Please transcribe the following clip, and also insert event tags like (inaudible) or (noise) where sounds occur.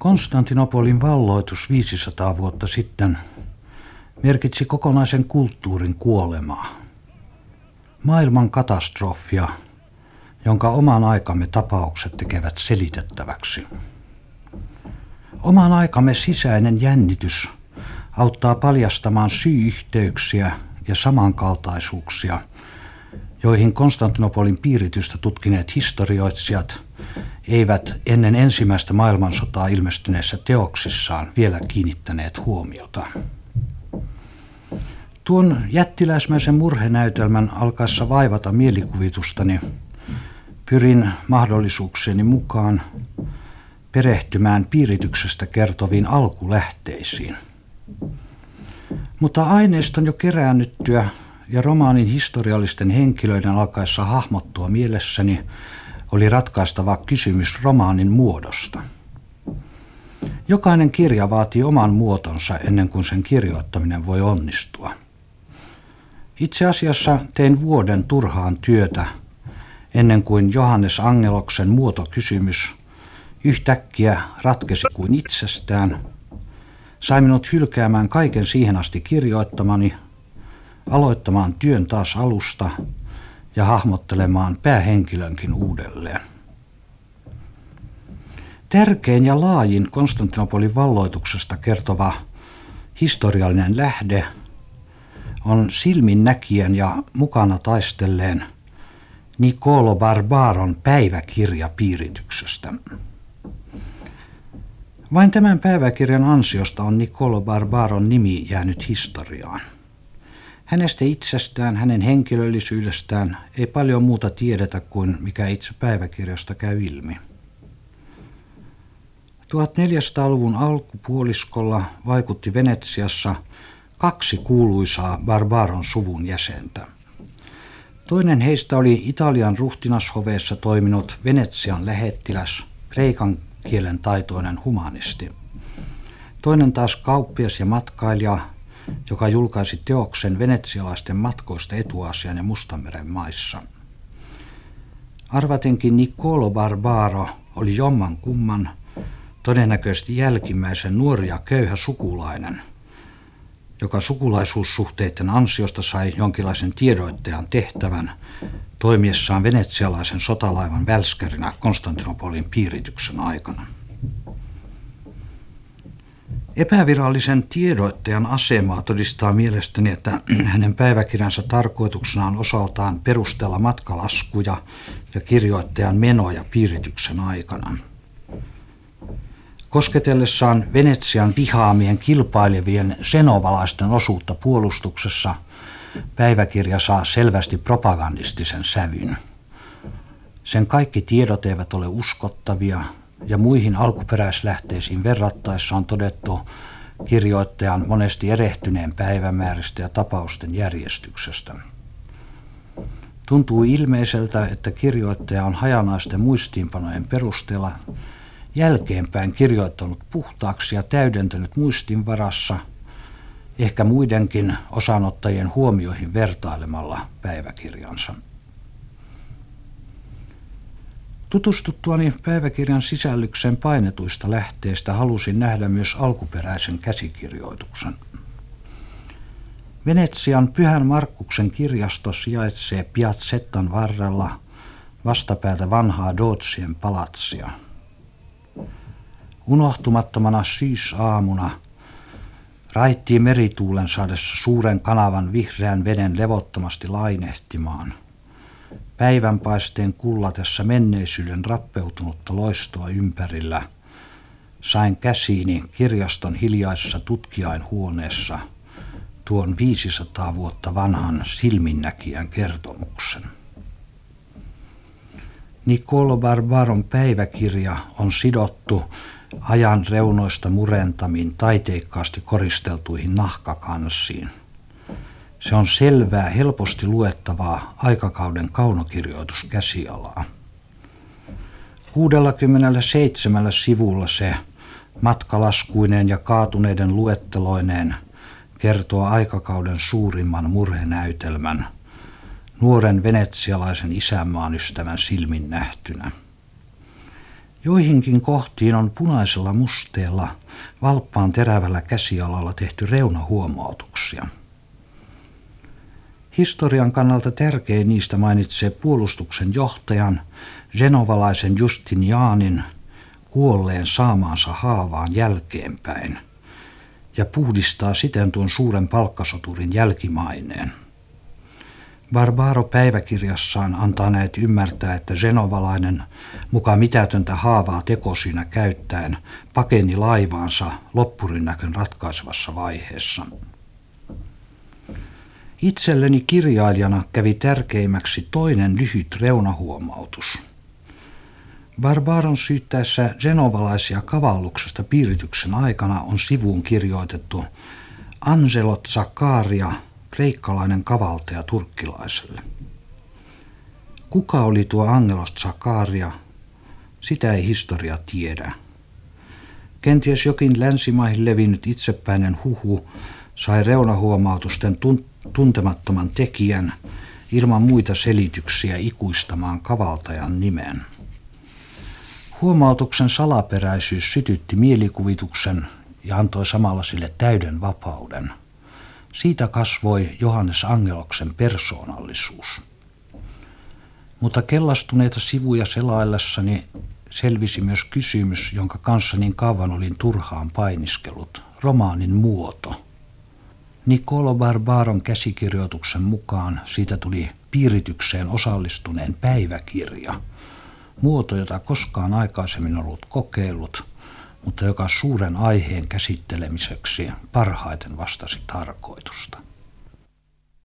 Konstantinopolin valloitus 500 vuotta sitten merkitsi kokonaisen kulttuurin kuolemaa. Maailman katastrofia, jonka oman aikamme tapaukset tekevät selitettäväksi. Oman aikamme sisäinen jännitys auttaa paljastamaan syy-yhteyksiä ja samankaltaisuuksia, joihin Konstantinopolin piiritystä tutkineet historioitsijat eivät ennen ensimmäistä maailmansotaa ilmestyneissä teoksissaan vielä kiinnittäneet huomiota. Tuon jättiläismäisen murhenäytelmän alkaessa vaivata mielikuvitustani pyrin mahdollisuuksieni mukaan perehtymään piirityksestä kertoviin alkulähteisiin. Mutta aineiston jo keräännyttyä ja romaanin historiallisten henkilöiden alkaessa hahmottua mielessäni oli ratkaistava kysymys romaanin muodosta. Jokainen kirja vaatii oman muotonsa ennen kuin sen kirjoittaminen voi onnistua. Itse asiassa tein vuoden turhaan työtä ennen kuin Johannes Angeloksen muotokysymys yhtäkkiä ratkesi kuin itsestään, sai minut hylkäämään kaiken siihen asti kirjoittamani, aloittamaan työn taas alusta ja hahmottelemaan päähenkilönkin uudelleen. Tärkein ja laajin Konstantinopolin valloituksesta kertova historiallinen lähde on silminnäkijän ja mukana taistelleen Nicolo Barbaron päiväkirja piirityksestä. Vain tämän päiväkirjan ansiosta on Nicolo Barbaron nimi jäänyt historiaan. Hänestä itsestään, hänen henkilöllisyydestään ei paljon muuta tiedetä kuin mikä itse päiväkirjasta käy ilmi. 1400-luvun alkupuoliskolla vaikutti Venetsiassa kaksi kuuluisaa Barbaron suvun jäsentä. Toinen heistä oli Italian ruhtinashoveessa toiminut Venetsian lähettiläs, kreikan kielen taitoinen humanisti. Toinen taas kauppias ja matkailija, joka julkaisi teoksen venetsialaisten matkoista Etuasian ja Mustanmeren maissa. Arvatenkin Niccolo Barbaro oli jomman kumman, todennäköisesti jälkimmäisen nuori ja köyhä sukulainen, joka sukulaisuussuhteiden ansiosta sai jonkinlaisen tiedoittajan tehtävän toimiessaan venetsialaisen sotalaivan välskärinä Konstantinopolin piirityksen aikana. Epävirallisen tiedoittajan asemaa todistaa mielestäni, että (clears throat) hänen päiväkirjansa tarkoituksena on osaltaan perustella matkalaskuja ja kirjoittajan menoja piirityksen aikana. Kosketellessaan Venetsian vihaamien kilpailevien senovalaisten osuutta puolustuksessa päiväkirja saa selvästi propagandistisen sävyn. Sen kaikki tiedot eivät ole uskottavia ja muihin alkuperäislähteisiin verrattaessa on todettu kirjoittajan monesti erehtyneen päivämääristä ja tapausten järjestyksestä. Tuntuu ilmeiseltä, että kirjoittaja on hajanaisten muistiinpanojen perusteella jälkeenpäin kirjoittanut puhtaaksi ja täydentänyt muistin varassa, ehkä muidenkin osanottajien huomioihin vertailemalla päiväkirjansa. Tutustuttuani päiväkirjan sisällykseen painetuista lähteistä halusin nähdä myös alkuperäisen käsikirjoituksen. Venetsian Pyhän Markkuksen kirjasto sijaitsee Piazzettan varrella vastapäätä vanhaa Dootsien palatsia. Unohtumattomana syysaamuna raittiin merituulen saadessa suuren kanavan vihreän veden levottomasti lainehtimaan – päivänpaisteen kullatessa menneisyyden rappeutunutta loistoa ympärillä, sain käsiini kirjaston hiljaisessa tutkijainhuoneessa tuon 500 vuotta vanhan silminnäkijän kertomuksen. Nicolo Barbaron päiväkirja on sidottu ajan reunoista murentamiin taiteikkaasti koristeltuihin nahkakansiin – se on selvää, helposti luettavaa aikakauden kaunokirjoituskäsialaa. 67 sivulla se matkalaskuineen ja kaatuneiden luetteloineen kertoo aikakauden suurimman murhenäytelmän, nuoren venetsialaisen isänmaan ystävän silmin nähtynä. Joihinkin kohtiin on punaisella musteella valppaan terävällä käsialalla tehty reunahuomautuksia. Historian kannalta tärkein niistä mainitsee puolustuksen johtajan, genovalaisen Justinianin, kuolleen saamaansa haavaan jälkeenpäin ja puhdistaa siten tuon suuren palkkasoturin jälkimaineen. Barbaro päiväkirjassaan antaa näet ymmärtää, että genovalainen mukaan mitätöntä haavaa tekosina käyttäen pakeni laivaansa loppurinnäkön ratkaisevassa vaiheessa. Itselleni kirjailijana kävi tärkeimmäksi toinen lyhyt reunahuomautus. Barbaron syyttäessä genovalaisia kavalluksesta piirityksen aikana on sivuun kirjoitettu Angelo Zakaria – kreikkalainen kavaltaja turkkilaiselle. Kuka oli tuo Angelos Zakaria? Sitä ei historia tiedä. Kenties jokin länsimaihin levinnyt itsepäinen huhu sai reunahuomautusten tuntemattoman tekijän ilman muita selityksiä ikuistamaan kavaltajan nimen. Huomautuksen salaperäisyys sytytti mielikuvituksen ja antoi samalla sille täyden vapauden – siitä kasvoi Johannes Angeloksen persoonallisuus. Mutta kellastuneita sivuja selaillessani selvisi myös kysymys, jonka kanssa niin kauan olin turhaan painiskellut, romaanin muoto. Nicolo Barbaron käsikirjoituksen mukaan siitä tuli piiritykseen osallistuneen päiväkirja, muoto, jota koskaan aikaisemmin ollut kokeillut – mutta joka suuren aiheen käsittelemiseksi parhaiten vastasi tarkoitusta.